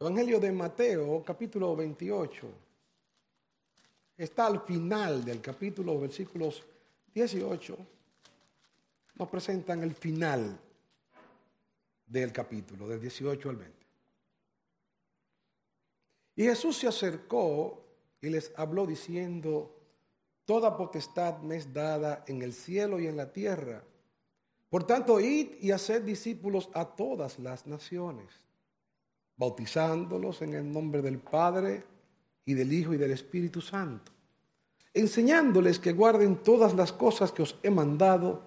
Evangelio de Mateo, capítulo 28. Está al final del capítulo, versículos 18. Nos presentan el final del capítulo, del 18 al 20. Y Jesús se acercó y les habló diciendo, Toda potestad me es dada en el cielo y en la tierra. Por tanto, id y haced discípulos a todas las naciones bautizándolos en el nombre del Padre y del Hijo y del Espíritu Santo, enseñándoles que guarden todas las cosas que os he mandado,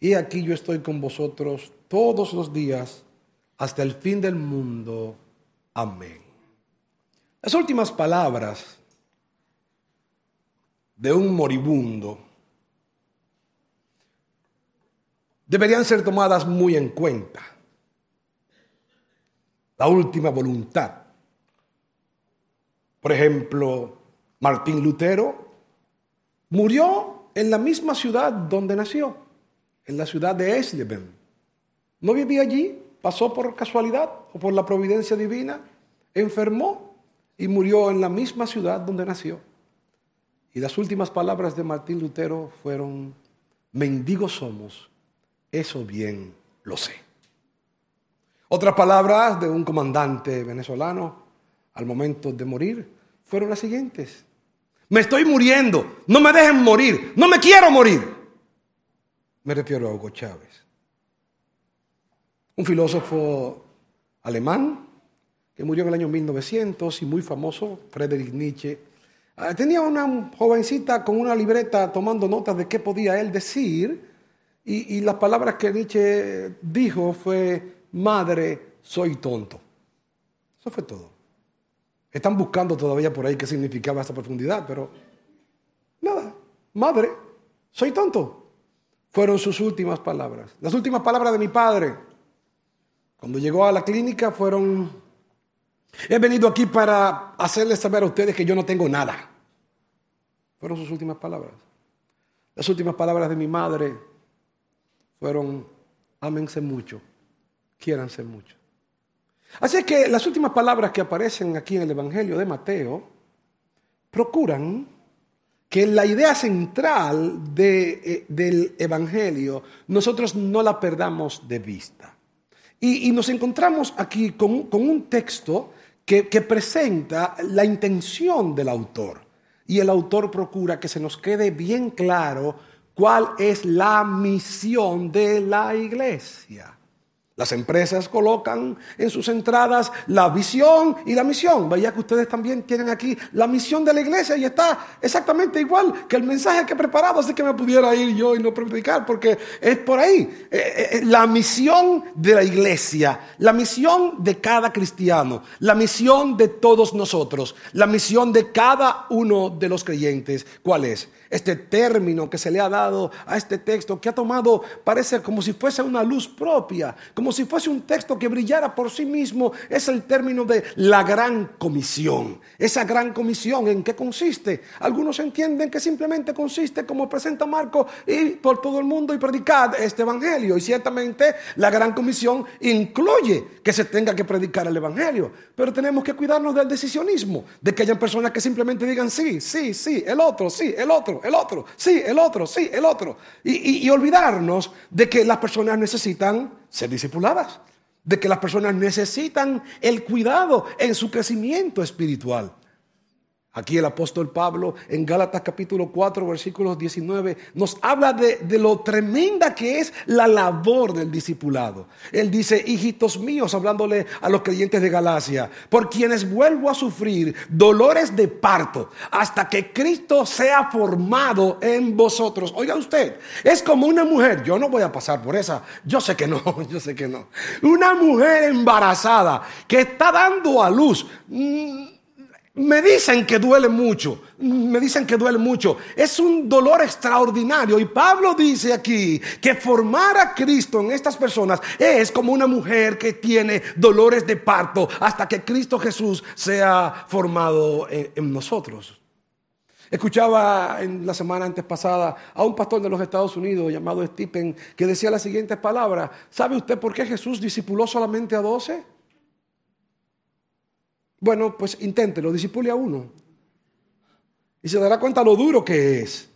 y aquí yo estoy con vosotros todos los días hasta el fin del mundo. Amén. Las últimas palabras de un moribundo deberían ser tomadas muy en cuenta la última voluntad. Por ejemplo, Martín Lutero murió en la misma ciudad donde nació, en la ciudad de Eisleben. No vivía allí, pasó por casualidad o por la providencia divina, enfermó y murió en la misma ciudad donde nació. Y las últimas palabras de Martín Lutero fueron, mendigos somos, eso bien lo sé. Otras palabras de un comandante venezolano al momento de morir fueron las siguientes. Me estoy muriendo, no me dejen morir, no me quiero morir. Me refiero a Hugo Chávez. Un filósofo alemán que murió en el año 1900 y muy famoso, Friedrich Nietzsche, ah, tenía una jovencita con una libreta tomando notas de qué podía él decir y, y las palabras que Nietzsche dijo fue madre, soy tonto. Eso fue todo. Están buscando todavía por ahí qué significaba esta profundidad, pero nada, madre, soy tonto. Fueron sus últimas palabras. Las últimas palabras de mi padre. Cuando llegó a la clínica fueron, he venido aquí para hacerles saber a ustedes que yo no tengo nada. Fueron sus últimas palabras. Las últimas palabras de mi madre fueron, ámense mucho ser mucho. Así que las últimas palabras que aparecen aquí en el Evangelio de Mateo procuran que la idea central eh, del Evangelio nosotros no la perdamos de vista. Y, nos encontramos aquí con, un texto que presenta la intención del autor. Y el autor procura que se nos quede bien claro cuál es la misión de la iglesia. Las empresas colocan en sus entradas la visión y la misión. Vaya que ustedes también tienen aquí la misión de la iglesia y está exactamente igual que el mensaje que he preparado, así que me pudiera ir yo y no predicar, porque es por ahí. Eh, eh, eh, la misión de la iglesia, la misión de cada cristiano, la misión de todos nosotros, la misión de cada uno de los creyentes, ¿cuál es? Este término que se le ha dado a este texto, que ha tomado, parece como si fuese una luz propia, como si fuese un texto que brillara por sí mismo, es el término de la gran comisión. Esa gran comisión, ¿en qué consiste? Algunos entienden que simplemente consiste, como presenta Marco, ir por todo el mundo y predicar este evangelio. Y ciertamente la gran comisión incluye que se tenga que predicar el evangelio. Pero tenemos que cuidarnos del decisionismo, de que haya personas que simplemente digan sí, sí, sí, el otro, sí, el otro el otro, sí, el otro, sí, el otro. Y, olvidarnos de que las personas necesitan ser discipuladas, de que las personas necesitan el cuidado en su crecimiento espiritual. Aquí el apóstol Pablo en Gálatas capítulo 4 versículos 19 nos habla de, de, lo tremenda que es la labor del discipulado. Él dice, hijitos míos, hablándole a los creyentes de Galacia, por quienes vuelvo a sufrir dolores de parto hasta que Cristo sea formado en vosotros. Oiga usted, es como una mujer, yo no voy a pasar por esa, yo sé que no, yo sé que no. Una mujer embarazada que está dando a luz. Mm, me dicen que duele mucho, me dicen que duele mucho. Es un dolor extraordinario. Y Pablo dice aquí que formar a Cristo en estas personas es como una mujer que tiene dolores de parto hasta que Cristo Jesús sea formado en, nosotros. Escuchaba en la semana antes pasada a un pastor de los Estados Unidos llamado Stephen que decía las siguientes palabras. ¿Sabe usted por qué Jesús discipuló solamente a doce? Bueno, pues inténtelo, disipule a uno. Y se dará cuenta lo duro que es.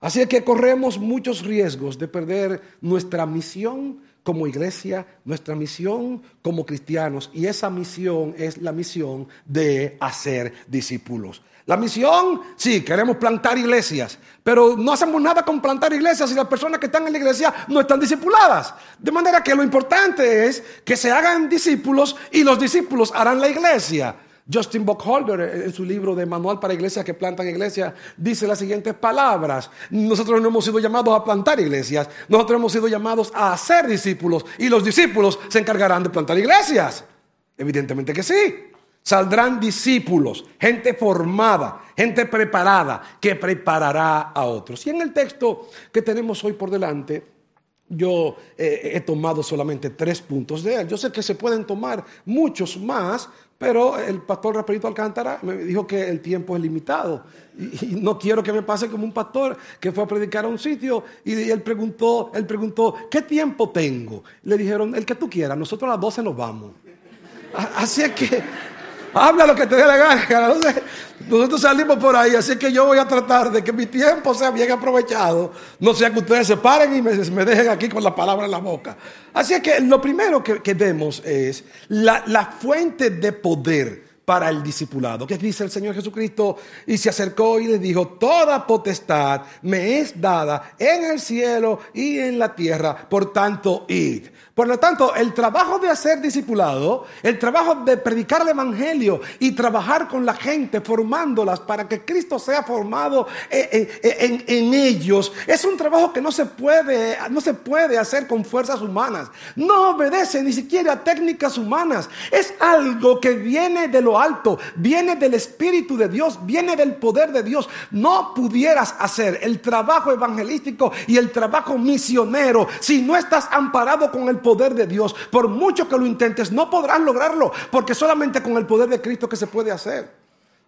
Así es que corremos muchos riesgos de perder nuestra misión como iglesia, nuestra misión como cristianos. Y esa misión es la misión de hacer discípulos. La misión, sí, queremos plantar iglesias, pero no hacemos nada con plantar iglesias si las personas que están en la iglesia no están discipuladas. De manera que lo importante es que se hagan discípulos y los discípulos harán la iglesia. Justin Buckholder, en su libro de Manual para Iglesias que plantan iglesias, dice las siguientes palabras. Nosotros no hemos sido llamados a plantar iglesias, nosotros hemos sido llamados a hacer discípulos y los discípulos se encargarán de plantar iglesias. Evidentemente que sí. Saldrán discípulos, gente formada, gente preparada, que preparará a otros. Y en el texto que tenemos hoy por delante, yo eh, he tomado solamente tres puntos de él. Yo sé que se pueden tomar muchos más, pero el pastor Rafaelito Alcántara me dijo que el tiempo es limitado. Y, no quiero que me pase como un pastor que fue a predicar a un sitio y, él, preguntó, él preguntó, ¿qué tiempo tengo? Le dijeron, el que tú quieras, nosotros a las 12 nos vamos. Así es que Habla lo que te dé la gana. nosotros salimos por ahí, así que yo voy a tratar de que mi tiempo sea bien aprovechado. No sea que ustedes se paren y me, dejen aquí con la palabra en la boca. Así que lo primero que, vemos es la fuente de poder para el discipulado. ¿Qué dice el Señor Jesucristo? Y se acercó y le dijo, toda potestad me es dada en el cielo y en la tierra, por tanto, id. Por lo tanto, el trabajo de hacer discipulado, el trabajo de predicar el Evangelio y trabajar con la gente, formándolas para que Cristo sea formado eh, eh, eh, en, ellos, es un trabajo que no se, puede, no se puede hacer con fuerzas humanas. No obedece ni siquiera a técnicas humanas. Es algo que viene de lo alto, viene del Espíritu de Dios, viene del poder de Dios. No pudieras hacer el trabajo evangelístico y el trabajo misionero si no estás amparado con el poder de Dios. Por mucho que lo intentes, no podrás lograrlo, porque solamente con el poder de Cristo que se puede hacer.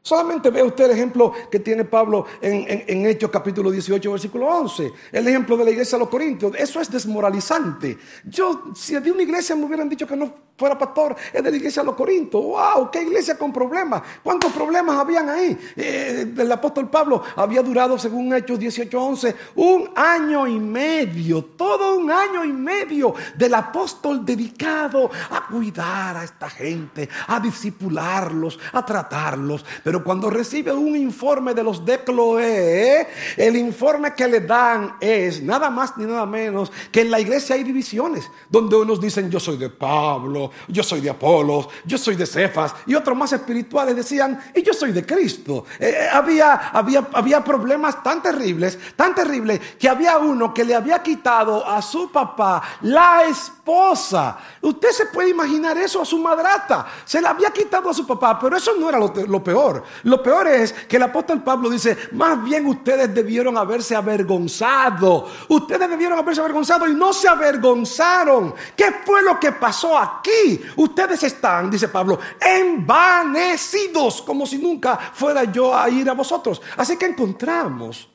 Solamente ve usted el ejemplo que tiene Pablo en, Hechos capítulo 18, versículo 11. El ejemplo de la iglesia de los Corintios. Eso es desmoralizante. Yo, si de una iglesia me hubieran dicho que no fuera pastor, es de la iglesia de los Corintios. ¡Wow! ¡Qué iglesia con problemas! ¿Cuántos problemas habían ahí? Eh, el apóstol Pablo había durado, según Hechos 18, 11, un año y medio. Todo un año y medio del apóstol dedicado a cuidar a esta gente, a disipularlos, a tratarlos. Pero cuando recibe un informe de los de Cloé, el informe que le dan es nada más ni nada menos que en la iglesia hay divisiones, donde unos dicen yo soy de Pablo, yo soy de Apolos, yo soy de Cefas, y otros más espirituales decían, y yo soy de Cristo. Eh, eh, había, había, había problemas tan terribles, tan terribles, que había uno que le había quitado a su papá la esposa. Usted se puede imaginar eso a su madrata. Se la había quitado a su papá, pero eso no era lo peor. Lo peor es que el apóstol Pablo dice, más bien ustedes debieron haberse avergonzado. Ustedes debieron haberse avergonzado y no se avergonzaron. ¿Qué fue lo que pasó aquí? Ustedes están, dice Pablo, envanecidos, como si nunca fuera yo a ir a vosotros. Así que encontramos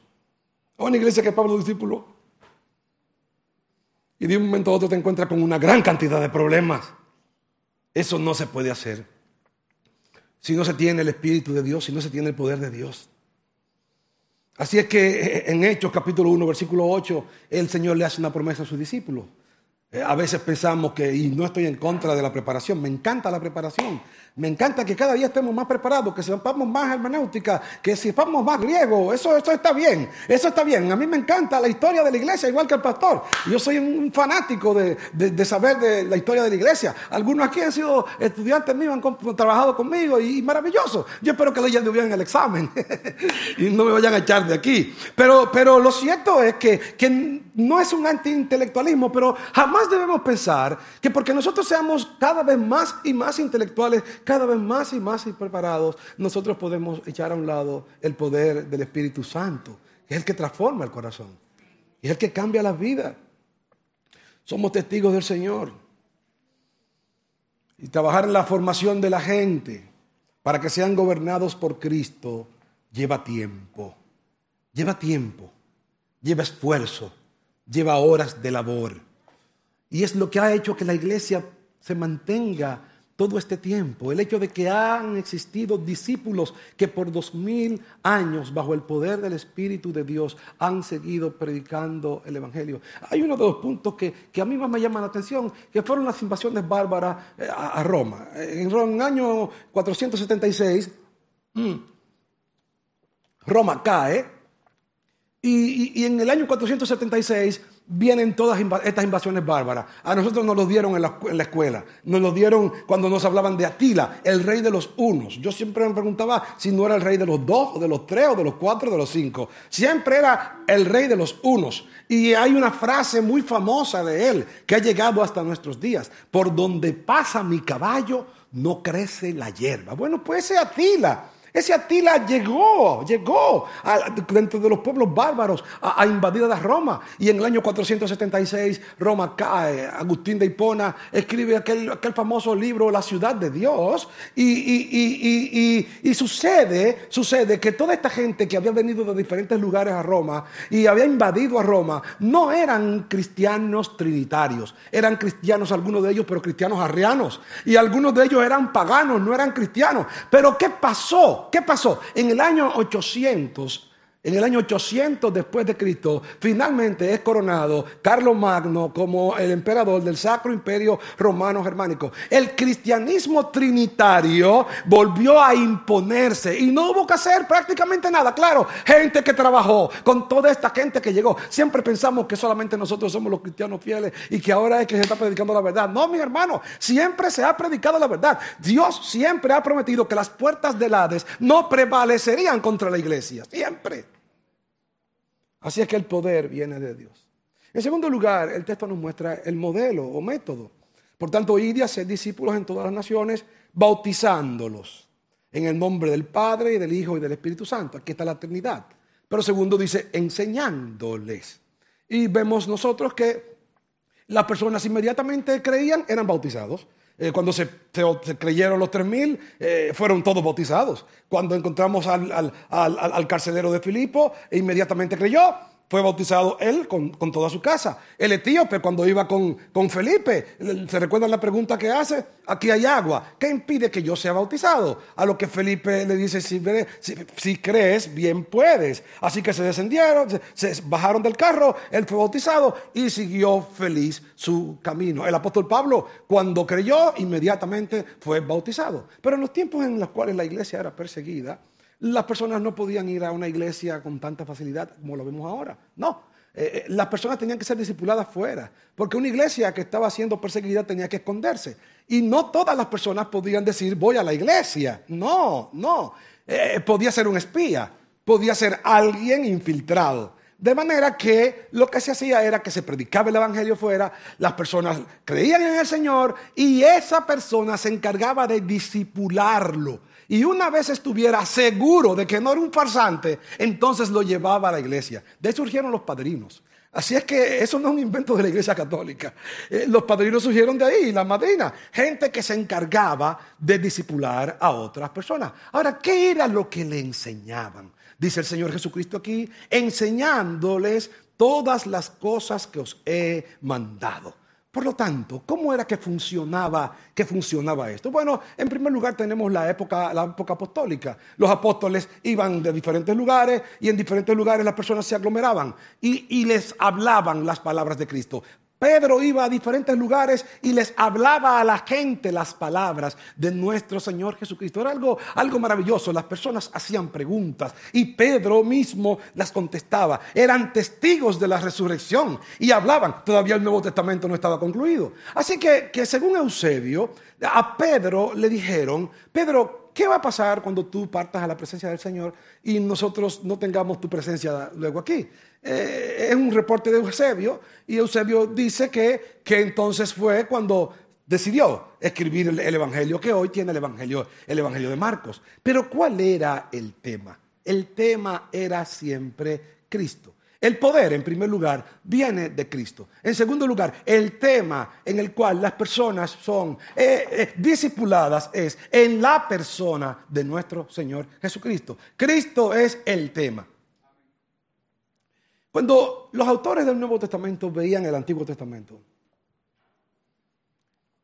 a una iglesia que Pablo discípulo. Y de un momento a otro te encuentras con una gran cantidad de problemas. Eso no se puede hacer si no se tiene el Espíritu de Dios, si no se tiene el poder de Dios. Así es que eh, en Hechos capítulo 1, versículo 8, el Señor le hace una promesa a sus discípulos. Eh, a veces pensamos que, y no estoy en contra de la preparación, me encanta la preparación, me encanta que cada día estemos más preparados, que sepamos más hermenéutica, que sepamos más griego. Eso, eso está bien. Eso está bien. A mí me encanta la historia de la iglesia, igual que el pastor. Yo soy un fanático de, saber de la historia de la iglesia. Algunos aquí han sido estudiantes míos, han trabajado conmigo y, maravilloso. Yo espero que lo hayan bien en el examen y no me vayan a echar de aquí. Pero, pero lo cierto es que, que no es un antiintelectualismo, pero jamás debemos pensar que porque nosotros seamos cada vez más y más intelectuales, cada vez más y más preparados, nosotros podemos echar a un lado el poder del Espíritu Santo, que es el que transforma el corazón, es el que cambia la vida. Somos testigos del Señor. Y trabajar en la formación de la gente para que sean gobernados por Cristo lleva tiempo, lleva tiempo, lleva esfuerzo, lleva horas de labor. Y es lo que ha hecho que la iglesia se mantenga todo este tiempo, el hecho de que han existido discípulos que por dos mil años, bajo el poder del Espíritu de Dios, han seguido predicando el Evangelio. Hay uno de los puntos que, a mí más me llama la atención, que fueron las invasiones bárbaras eh, a, Roma. En, el año 476, mm, Roma cae, y, y en el año 476 vienen todas estas invasiones bárbaras. A nosotros nos lo dieron en la, escuela. Nos lo dieron cuando nos hablaban de Atila, el rey de los unos. Yo siempre me preguntaba si no era el rey de los dos, o de los tres, o de los cuatro, o de los cinco. Siempre era el rey de los unos. Y hay una frase muy famosa de él que ha llegado hasta nuestros días. Por donde pasa mi caballo, no crece la hierba. Bueno, pues ese Atila ese Atila llegó, llegó dentro de los pueblos bárbaros a, invadir a Roma. Y en el año 476 Roma cae. Agustín de Hipona escribe aquel, aquel famoso libro La ciudad de Dios. Y, y, sucede, sucede que toda esta gente que había venido de diferentes lugares a Roma y había invadido a Roma, no eran cristianos trinitarios. Eran cristianos algunos de ellos, pero cristianos arrianos. Y algunos de ellos eran paganos, no eran cristianos. Pero ¿qué pasó? ¿Qué pasó? En el año 800 en el año 800 después de Cristo, finalmente es coronado Carlos Magno como el emperador del Sacro Imperio Romano Germánico. El cristianismo trinitario volvió a imponerse y no hubo que hacer prácticamente nada. Claro, gente que trabajó con toda esta gente que llegó. Siempre pensamos que solamente nosotros somos los cristianos fieles y que ahora es que se está predicando la verdad. No, mi hermano, siempre se ha predicado la verdad. Dios siempre ha prometido que las puertas del Hades no prevalecerían contra la iglesia. Siempre. Así es que el poder viene de Dios. En segundo lugar, el texto nos muestra el modelo o método. Por tanto, id y hacer discípulos en todas las naciones, bautizándolos en el nombre del Padre y del Hijo y del Espíritu Santo. Aquí está la Trinidad. Pero segundo dice, enseñándoles. Y vemos nosotros que las personas inmediatamente creían, eran bautizados. Eh, cuando se, creyeron los tres mil, eh, fueron todos bautizados. Cuando encontramos al, al carcelero de Filipo, inmediatamente creyó fue bautizado él con, toda su casa. El etíope cuando iba con, Felipe, ¿se recuerdan la pregunta que hace? Aquí hay agua. ¿Qué impide que yo sea bautizado? A lo que Felipe le dice, si, si, crees, bien puedes. Así que se descendieron, se, bajaron del carro, él fue bautizado y siguió feliz su camino. El apóstol Pablo, cuando creyó, inmediatamente fue bautizado. Pero en los tiempos en los cuales la iglesia era perseguida, las personas no podían ir a una iglesia con tanta facilidad como lo vemos ahora. No, eh, eh, las personas tenían que ser discipuladas fuera, porque una iglesia que estaba siendo perseguida tenía que esconderse. Y no todas las personas podían decir, voy a la iglesia. No, no. Eh, podía ser un espía, podía ser alguien infiltrado. De manera que lo que se hacía era que se predicaba el Evangelio fuera, las personas creían en el Señor y esa persona se encargaba de disipularlo y una vez estuviera seguro de que no era un farsante, entonces lo llevaba a la iglesia. De ahí surgieron los padrinos. Así es que eso no es un invento de la iglesia católica. Eh, los padrinos surgieron de ahí, la madrina. Gente que se encargaba de disipular a otras personas. Ahora, ¿qué era lo que le enseñaban? Dice el Señor Jesucristo aquí, enseñándoles todas las cosas que os he mandado. Por lo tanto, ¿cómo era que funcionaba, que funcionaba esto? Bueno, en primer lugar tenemos la época, la época apostólica. Los apóstoles iban de diferentes lugares y en diferentes lugares las personas se aglomeraban y, y les hablaban las palabras de Cristo. Pedro iba a diferentes lugares y les hablaba a la gente las palabras de nuestro Señor Jesucristo. Era algo, algo maravilloso. Las personas hacían preguntas y Pedro mismo las contestaba. Eran testigos de la resurrección y hablaban. Todavía el Nuevo Testamento no estaba concluido. Así que, que según Eusebio, a Pedro le dijeron, Pedro, ¿qué va a pasar cuando tú partas a la presencia del Señor y nosotros no tengamos tu presencia luego aquí? Eh, es un reporte de Eusebio y Eusebio dice que, que entonces fue cuando decidió escribir el, el, Evangelio que hoy tiene el Evangelio, el Evangelio de Marcos. Pero ¿cuál era el tema? El tema era siempre Cristo. El poder, en primer lugar, viene de Cristo. En segundo lugar, el tema en el cual las personas son eh, eh, discipuladas es en la persona de nuestro Señor Jesucristo. Cristo es el tema. Cuando los autores del Nuevo Testamento veían el Antiguo Testamento,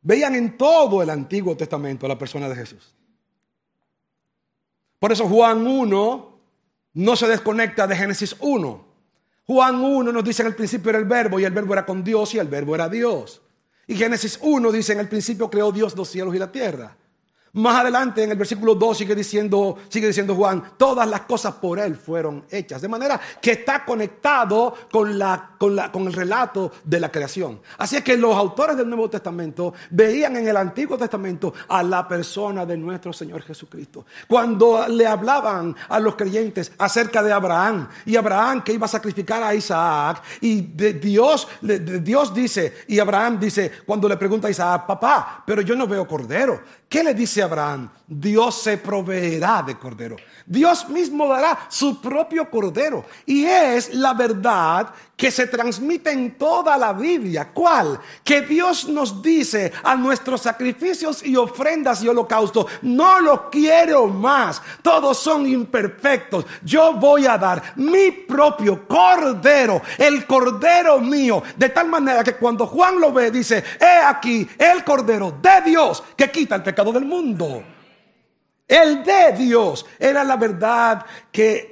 veían en todo el Antiguo Testamento la persona de Jesús. Por eso Juan 1 no se desconecta de Génesis 1. Juan 1 nos dice en el principio era el verbo y el verbo era con Dios y el verbo era Dios. Y Génesis 1 dice en el principio creó Dios los cielos y la tierra. Más adelante en el versículo 2 sigue diciendo, sigue diciendo Juan, todas las cosas por él fueron hechas. De manera que está conectado con, la, con, la, con el relato de la creación. Así es que los autores del Nuevo Testamento veían en el Antiguo Testamento a la persona de nuestro Señor Jesucristo. Cuando le hablaban a los creyentes acerca de Abraham y Abraham que iba a sacrificar a Isaac y de Dios, de Dios dice, y Abraham dice, cuando le pregunta a Isaac, papá, pero yo no veo cordero. ¿Qué le dice Abraham? Dios se proveerá de cordero. Dios mismo dará su propio cordero. Y es la verdad que se transmite en toda la Biblia. ¿Cuál? Que Dios nos dice a nuestros sacrificios y ofrendas y holocaustos, no los quiero más. Todos son imperfectos. Yo voy a dar mi propio cordero, el cordero mío. De tal manera que cuando Juan lo ve, dice, he aquí el cordero de Dios que quita el pecado del mundo. El de Dios era la verdad que,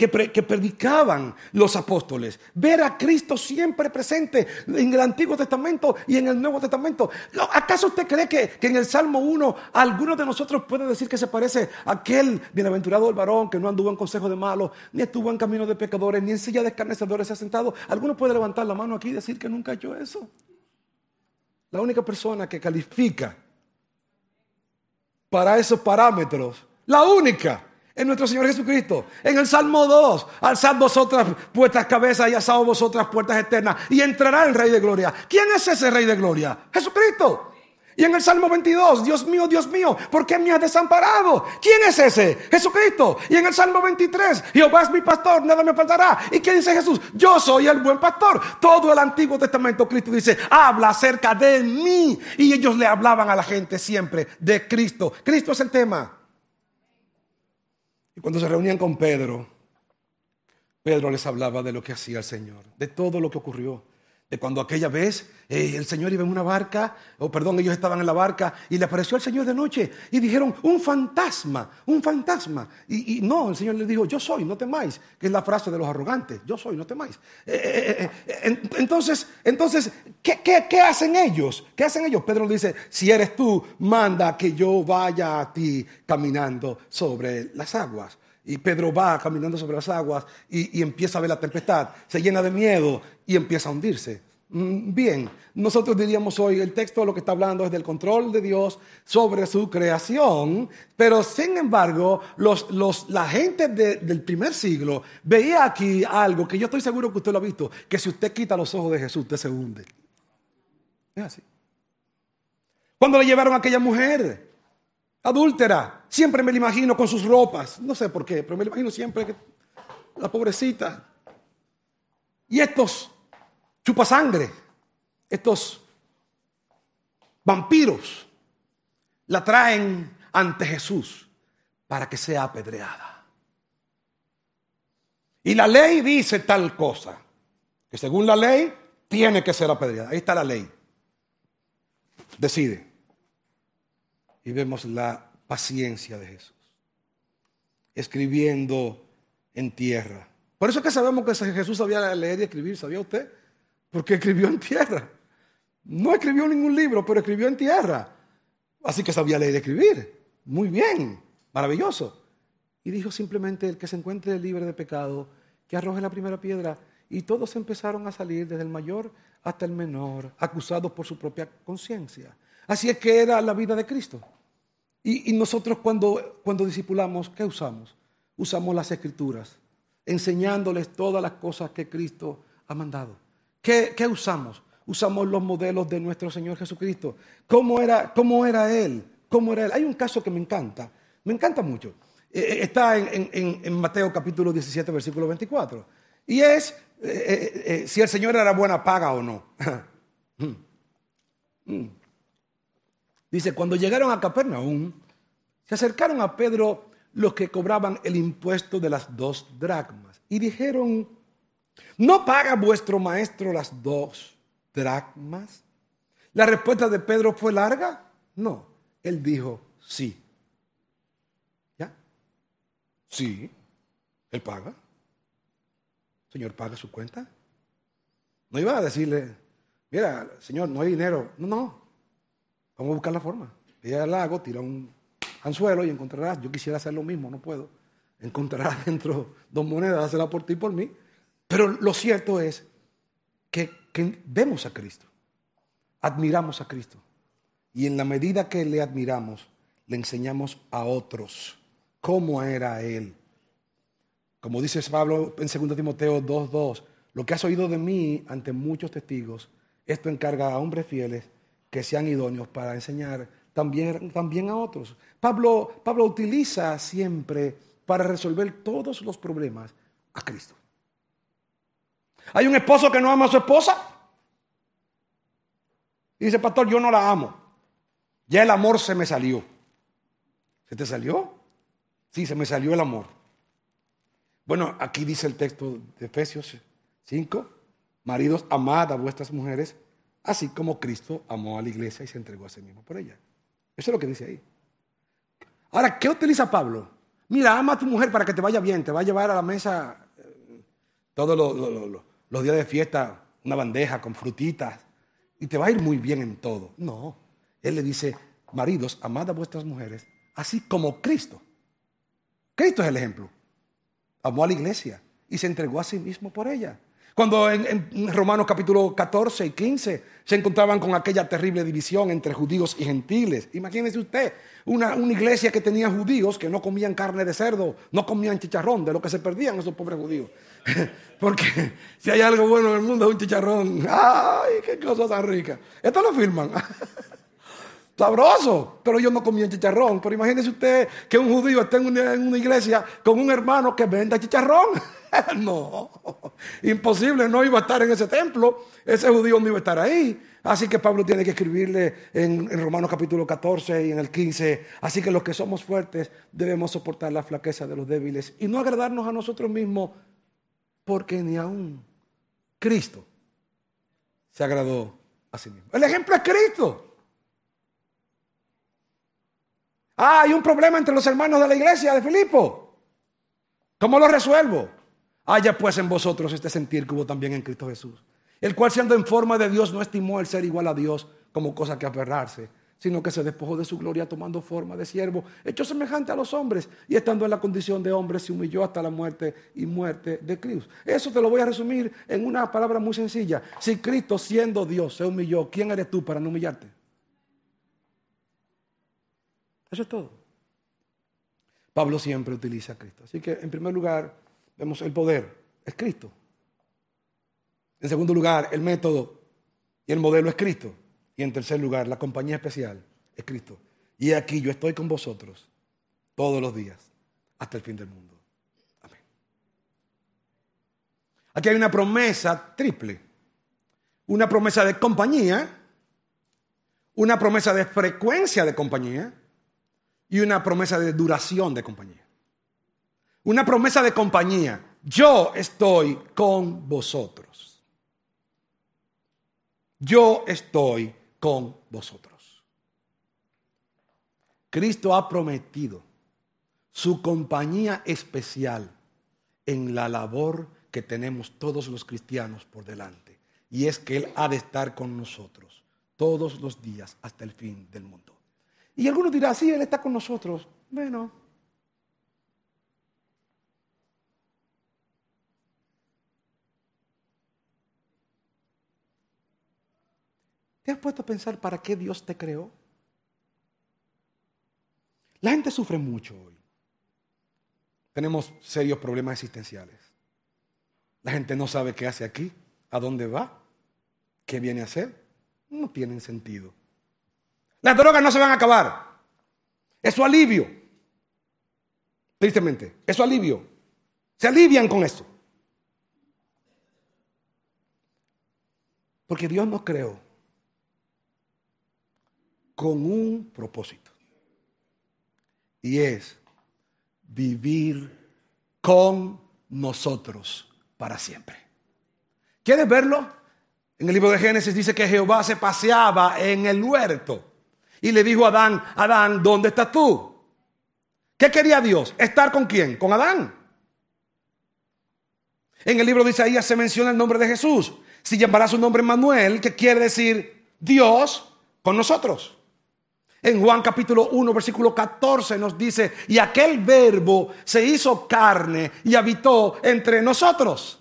predicaban los apóstoles. Ver a Cristo siempre presente en el Antiguo Testamento y en el Nuevo Testamento. ¿Acaso usted cree que, en el Salmo 1 alguno de nosotros puede decir que se parece a aquel bienaventurado del varón que no anduvo en consejo de malos, ni estuvo en camino de pecadores, ni en silla de escarnecedores se ha sentado? ¿Alguno puede levantar la mano aquí y decir que nunca ha hecho eso? La única persona que califica para esos parámetros la única es nuestro Señor Jesucristo. En el Salmo 2, alzad vosotras vuestras cabezas y asad vosotras puertas eternas y entrará el Rey de Gloria. ¿Quién es ese Rey de Gloria? Jesucristo. Y en el Salmo 22, Dios mío, Dios mío, ¿por qué me has desamparado? ¿Quién es ese? Jesucristo. Y en el Salmo 23, Jehová es mi pastor, nada me faltará. ¿Y qué dice Jesús? Yo soy el buen pastor. Todo el Antiguo Testamento, Cristo dice, habla acerca de mí. Y ellos le hablaban a la gente siempre de Cristo. Cristo es el tema. Y cuando se reunían con Pedro, Pedro les hablaba de lo que hacía el Señor, de todo lo que ocurrió. De cuando aquella vez eh, el Señor iba en una barca, o perdón, ellos estaban en la barca y le apareció el Señor de noche y dijeron, un fantasma, un fantasma. Y, no, el Señor les dijo, yo soy, no temáis, que es la frase de los arrogantes, yo soy, no temáis. Eh, eh, entonces, entonces ¿qué, qué hacen ellos? ¿Qué hacen ellos? Pedro dice, si eres tú, manda que yo vaya a ti caminando sobre las aguas. Y Pedro va caminando sobre las aguas y, empieza a ver la tempestad, se llena de miedo y empieza a hundirse. Mm, bien, nosotros diríamos hoy, el texto lo que está hablando es del control de Dios sobre su creación, pero sin embargo, la gente del primer siglo veía aquí algo que yo estoy seguro que usted lo ha visto, que si usted quita los ojos de Jesús, usted se hunde. Es así. Cuando le llevaron a aquella mujer, adúltera. Siempre me la imagino con sus ropas. No sé por qué, pero me la imagino siempre que la pobrecita. Y estos chupasangre, estos vampiros, la traen ante Jesús para que sea apedreada. Y la ley dice tal cosa, que según la ley tiene que ser apedreada. Ahí está la ley. Decide y vemos la paciencia de Jesús, escribiendo en tierra. Por eso que sabemos que Jesús sabía leer y escribir, ¿sabía usted? Porque escribió en tierra. No escribió ningún libro, pero escribió en tierra. Así que sabía leer y escribir. Muy bien, maravilloso. Y dijo simplemente, el que se encuentre libre de pecado, que arroje la primera piedra. Y todos empezaron a salir, desde el mayor hasta el menor, acusados por su propia conciencia. Así es que era la vida de Cristo. Y, nosotros cuando, cuando discipulamos, ¿qué usamos? Usamos las escrituras, enseñándoles todas las cosas que Cristo ha mandado. ¿Qué, usamos? Usamos los modelos de nuestro Señor Jesucristo. ¿Cómo era, cómo era Él? ¿Cómo era Él? Hay un caso que me encanta, me encanta mucho. Eh, eh, está en, Mateo capítulo 17, versículo 24. Y es eh, si el Señor era buena paga o no. Mm. Dice, cuando llegaron a Capernaum, se acercaron a Pedro los que cobraban el impuesto de las dos dracmas y dijeron, ¿no paga vuestro maestro las dos dracmas? La respuesta de Pedro fue larga No, él dijo sí. ¿Ya? Sí, él paga. Señor, paga su cuenta. No iba a decirle, mira, Señor, no hay dinero. No, no. Vamos a buscar la forma. Ve al lago, tira un anzuelo y encontrarás. Yo quisiera hacer lo mismo, no puedo. Encontrarás dentro dos monedas, hacerla por ti y por mí. Pero lo cierto es que, que vemos a Cristo, admiramos a Cristo. Y en la medida que le admiramos, le enseñamos a otros cómo era Él. Como dice Pablo en 2 Timoteo 2.2, lo que has oído de mí ante muchos testigos, esto encarga a hombres fieles que sean idóneos para enseñar también, también a otros. Pablo, Pablo utiliza siempre para resolver todos los problemas a Cristo. Hay un esposo que no ama a su esposa. Y dice, pastor, yo no la amo. Ya el amor se me salió. ¿Se te salió? Sí, se me salió el amor. Bueno, aquí dice el texto de Efesios 5, maridos, amad a vuestras mujeres, así como Cristo amó a la iglesia y se entregó a sí mismo por ella. Eso es lo que dice ahí. Ahora, ¿qué utiliza Pablo? Mira, ama a tu mujer para que te vaya bien, te va a llevar a la mesa eh, todos los días de fiesta una bandeja con frutitas y te va a ir muy bien en todo. No, él le dice, maridos, amad a vuestras mujeres, así como Cristo. Cristo es el ejemplo. Amó a la iglesia y se entregó a sí mismo por ella. Cuando en, Romanos capítulo 14 y 15 se encontraban con aquella terrible división entre judíos y gentiles. Imagínese usted, una, una, iglesia que tenía judíos que no comían carne de cerdo, no comían chicharrón, de lo que se perdían esos pobres judíos. Porque si hay algo bueno en el mundo es un chicharrón. ¡Ay, qué cosa tan rica! Esto lo firman. Sabroso, pero ellos no comían chicharrón. Pero imagínese usted que un judío esté en una, iglesia con un hermano que venda chicharrón. no, imposible, no iba a estar en ese templo. Ese judío no iba a estar ahí. Así que Pablo tiene que escribirle en, en, Romanos capítulo 14 y en el 15. Así que los que somos fuertes debemos soportar la flaqueza de los débiles y no agradarnos a nosotros mismos, porque ni aún Cristo se agradó a sí mismo. El ejemplo es Cristo. Ah, hay un problema entre los hermanos de la iglesia de Filipo. ¿Cómo lo resuelvo? Haya pues en vosotros este sentir que hubo también en Cristo Jesús, el cual siendo en forma de Dios no estimó el ser igual a Dios como cosa que aferrarse, sino que se despojó de su gloria tomando forma de siervo, hecho semejante a los hombres, y estando en la condición de hombre se humilló hasta la muerte y muerte de Cristo. Eso te lo voy a resumir en una palabra muy sencilla. Si Cristo siendo Dios se humilló, ¿quién eres tú para no humillarte? Eso es todo. Pablo siempre utiliza a Cristo. Así que en primer lugar vemos el poder, es Cristo. En segundo lugar, el método y el modelo es Cristo. Y en tercer lugar, la compañía especial es Cristo. Y aquí yo estoy con vosotros todos los días hasta el fin del mundo. Amén. Aquí hay una promesa triple. Una promesa de compañía, una promesa de frecuencia de compañía y una promesa de duración de compañía. Una promesa de compañía. Yo estoy con vosotros. Yo estoy con vosotros. Cristo ha prometido su compañía especial en la labor que tenemos todos los cristianos por delante. Y es que Él ha de estar con nosotros todos los días hasta el fin del mundo. Y algunos dirán, sí, Él está con nosotros. Bueno. ¿Te has puesto a pensar para qué Dios te creó? La gente sufre mucho hoy. Tenemos serios problemas existenciales. La gente no sabe qué hace aquí, a dónde va, qué viene a hacer. No tienen sentido. Las drogas no se van a acabar. Es su alivio. Tristemente, es su alivio. Se alivian con eso. Porque Dios nos creó con un propósito. Y es vivir con nosotros para siempre. ¿Quieres verlo? En el libro de Génesis dice que Jehová se paseaba en el huerto Y le dijo a Adán, Adán, ¿dónde estás tú? ¿Qué quería Dios? ¿Estar con quién? Con Adán. En el libro de Isaías se menciona el nombre de Jesús. Si llamará su nombre Manuel, que quiere decir Dios con nosotros. En Juan capítulo 1, versículo 14 nos dice, y aquel verbo se hizo carne y habitó entre nosotros.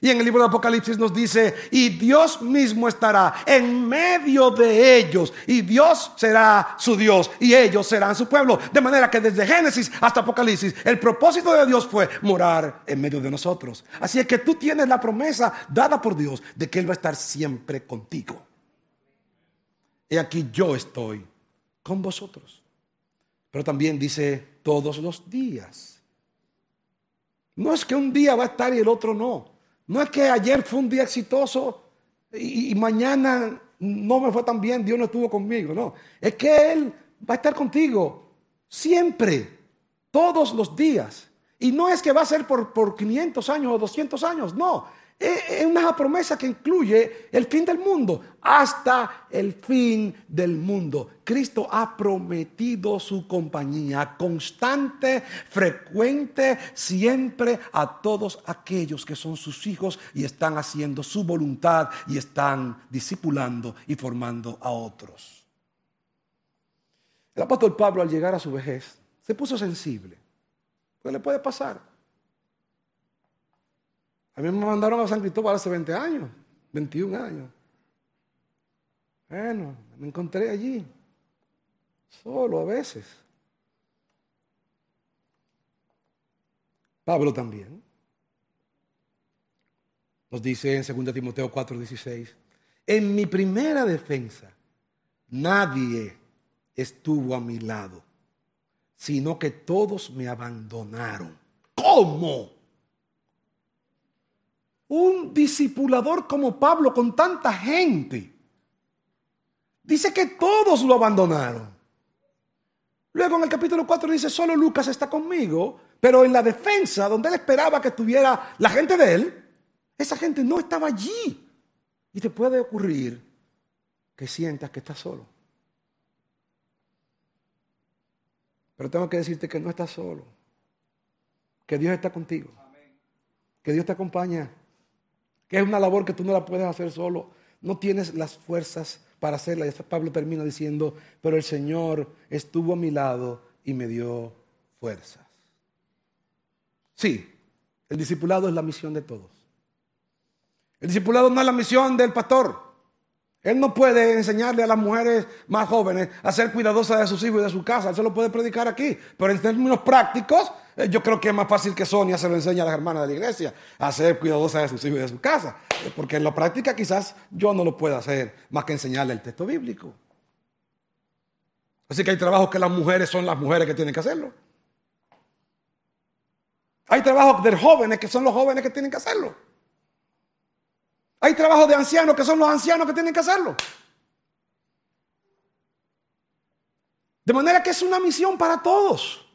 Y en el libro de Apocalipsis nos dice, y Dios mismo estará en medio de ellos, y Dios será su Dios, y ellos serán su pueblo. De manera que desde Génesis hasta Apocalipsis, el propósito de Dios fue morar en medio de nosotros. Así es que tú tienes la promesa dada por Dios de que Él va a estar siempre contigo. Y aquí yo estoy con vosotros. Pero también dice todos los días. No es que un día va a estar y el otro no. No es que ayer fue un día exitoso y, mañana no me fue tan bien, Dios no estuvo conmigo. No, es que Él va a estar contigo siempre, todos los días. Y no es que va a ser por, por 500 años o 200 años, no. Es una promesa que incluye el fin del mundo, hasta el fin del mundo. Cristo ha prometido su compañía constante, frecuente, siempre a todos aquellos que son sus hijos y están haciendo su voluntad y están discipulando y formando a otros. El apóstol Pablo al llegar a su vejez se puso sensible. ¿Qué le puede pasar? A mí me mandaron a San Cristóbal hace 20 años, 21 años. Bueno, me encontré allí, solo a veces. Pablo también. Nos dice en 2 Timoteo 4:16, en mi primera defensa nadie estuvo a mi lado, sino que todos me abandonaron. ¿Cómo? Un discipulador como Pablo con tanta gente. Dice que todos lo abandonaron. Luego en el capítulo 4 dice, solo Lucas está conmigo, pero en la defensa, donde él esperaba que estuviera la gente de él, esa gente no estaba allí. Y te puede ocurrir que sientas que estás solo. Pero tengo que decirte que no estás solo, que Dios está contigo, que Dios te acompaña que es una labor que tú no la puedes hacer solo. No tienes las fuerzas para hacerla. Y Pablo termina diciendo, pero el Señor estuvo a mi lado y me dio fuerzas. Sí, el discipulado es la misión de todos. El discipulado no es la misión del pastor. Él no puede enseñarle a las mujeres más jóvenes a ser cuidadosas de sus hijos y de su casa. Él se lo puede predicar aquí. Pero en términos prácticos, eh, yo creo que es más fácil que Sonia se lo enseñe a las hermanas de la iglesia a ser cuidadosas de sus hijos y de su casa. Eh, porque en la práctica quizás yo no lo pueda hacer más que enseñarle el texto bíblico. Así que hay trabajos que las mujeres son las mujeres que tienen que hacerlo. Hay trabajos de jóvenes que son los jóvenes que tienen que hacerlo. Hay trabajos de ancianos que son los ancianos que tienen que hacerlo. De manera que es una misión para todos.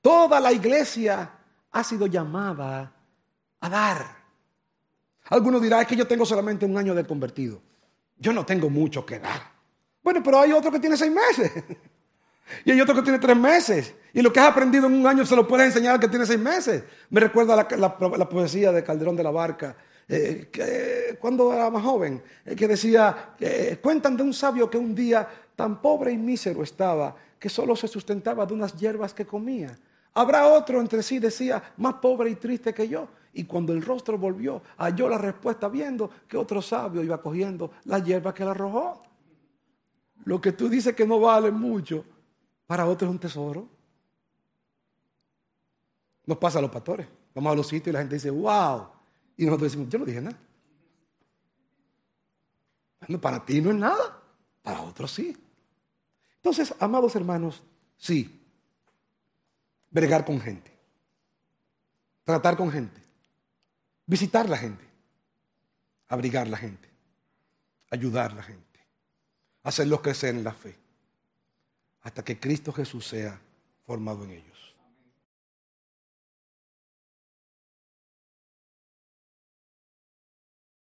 Toda la iglesia ha sido llamada a dar. Algunos dirán, es que yo tengo solamente un año de convertido. Yo no tengo mucho que dar. Bueno, pero hay otro que tiene seis meses. y hay otro que tiene tres meses. Y lo que has aprendido en un año se lo puedes enseñar al que tiene seis meses. Me recuerda la, poesía de Calderón de la Barca. Eh, cuando era más joven, eh, que decía, eh, cuentan de un sabio que un día tan pobre y mísero estaba que solo se sustentaba de unas hierbas que comía. Habrá otro entre sí, decía, más pobre y triste que yo. Y cuando el rostro volvió, halló la respuesta viendo que otro sabio iba cogiendo la hierba que le arrojó. Lo que tú dices que no vale mucho, para otro es un tesoro. Nos pasa a los pastores. Vamos a los sitios y la gente dice, wow. Y nosotros decimos, yo no dije nada. Bueno, para ti no es nada, para otros sí. Entonces, amados hermanos, sí, bregar con gente, tratar con gente, visitar la gente, abrigar la gente, ayudar la gente, hacerlos crecer en la fe, hasta que Cristo Jesús sea formado en ellos.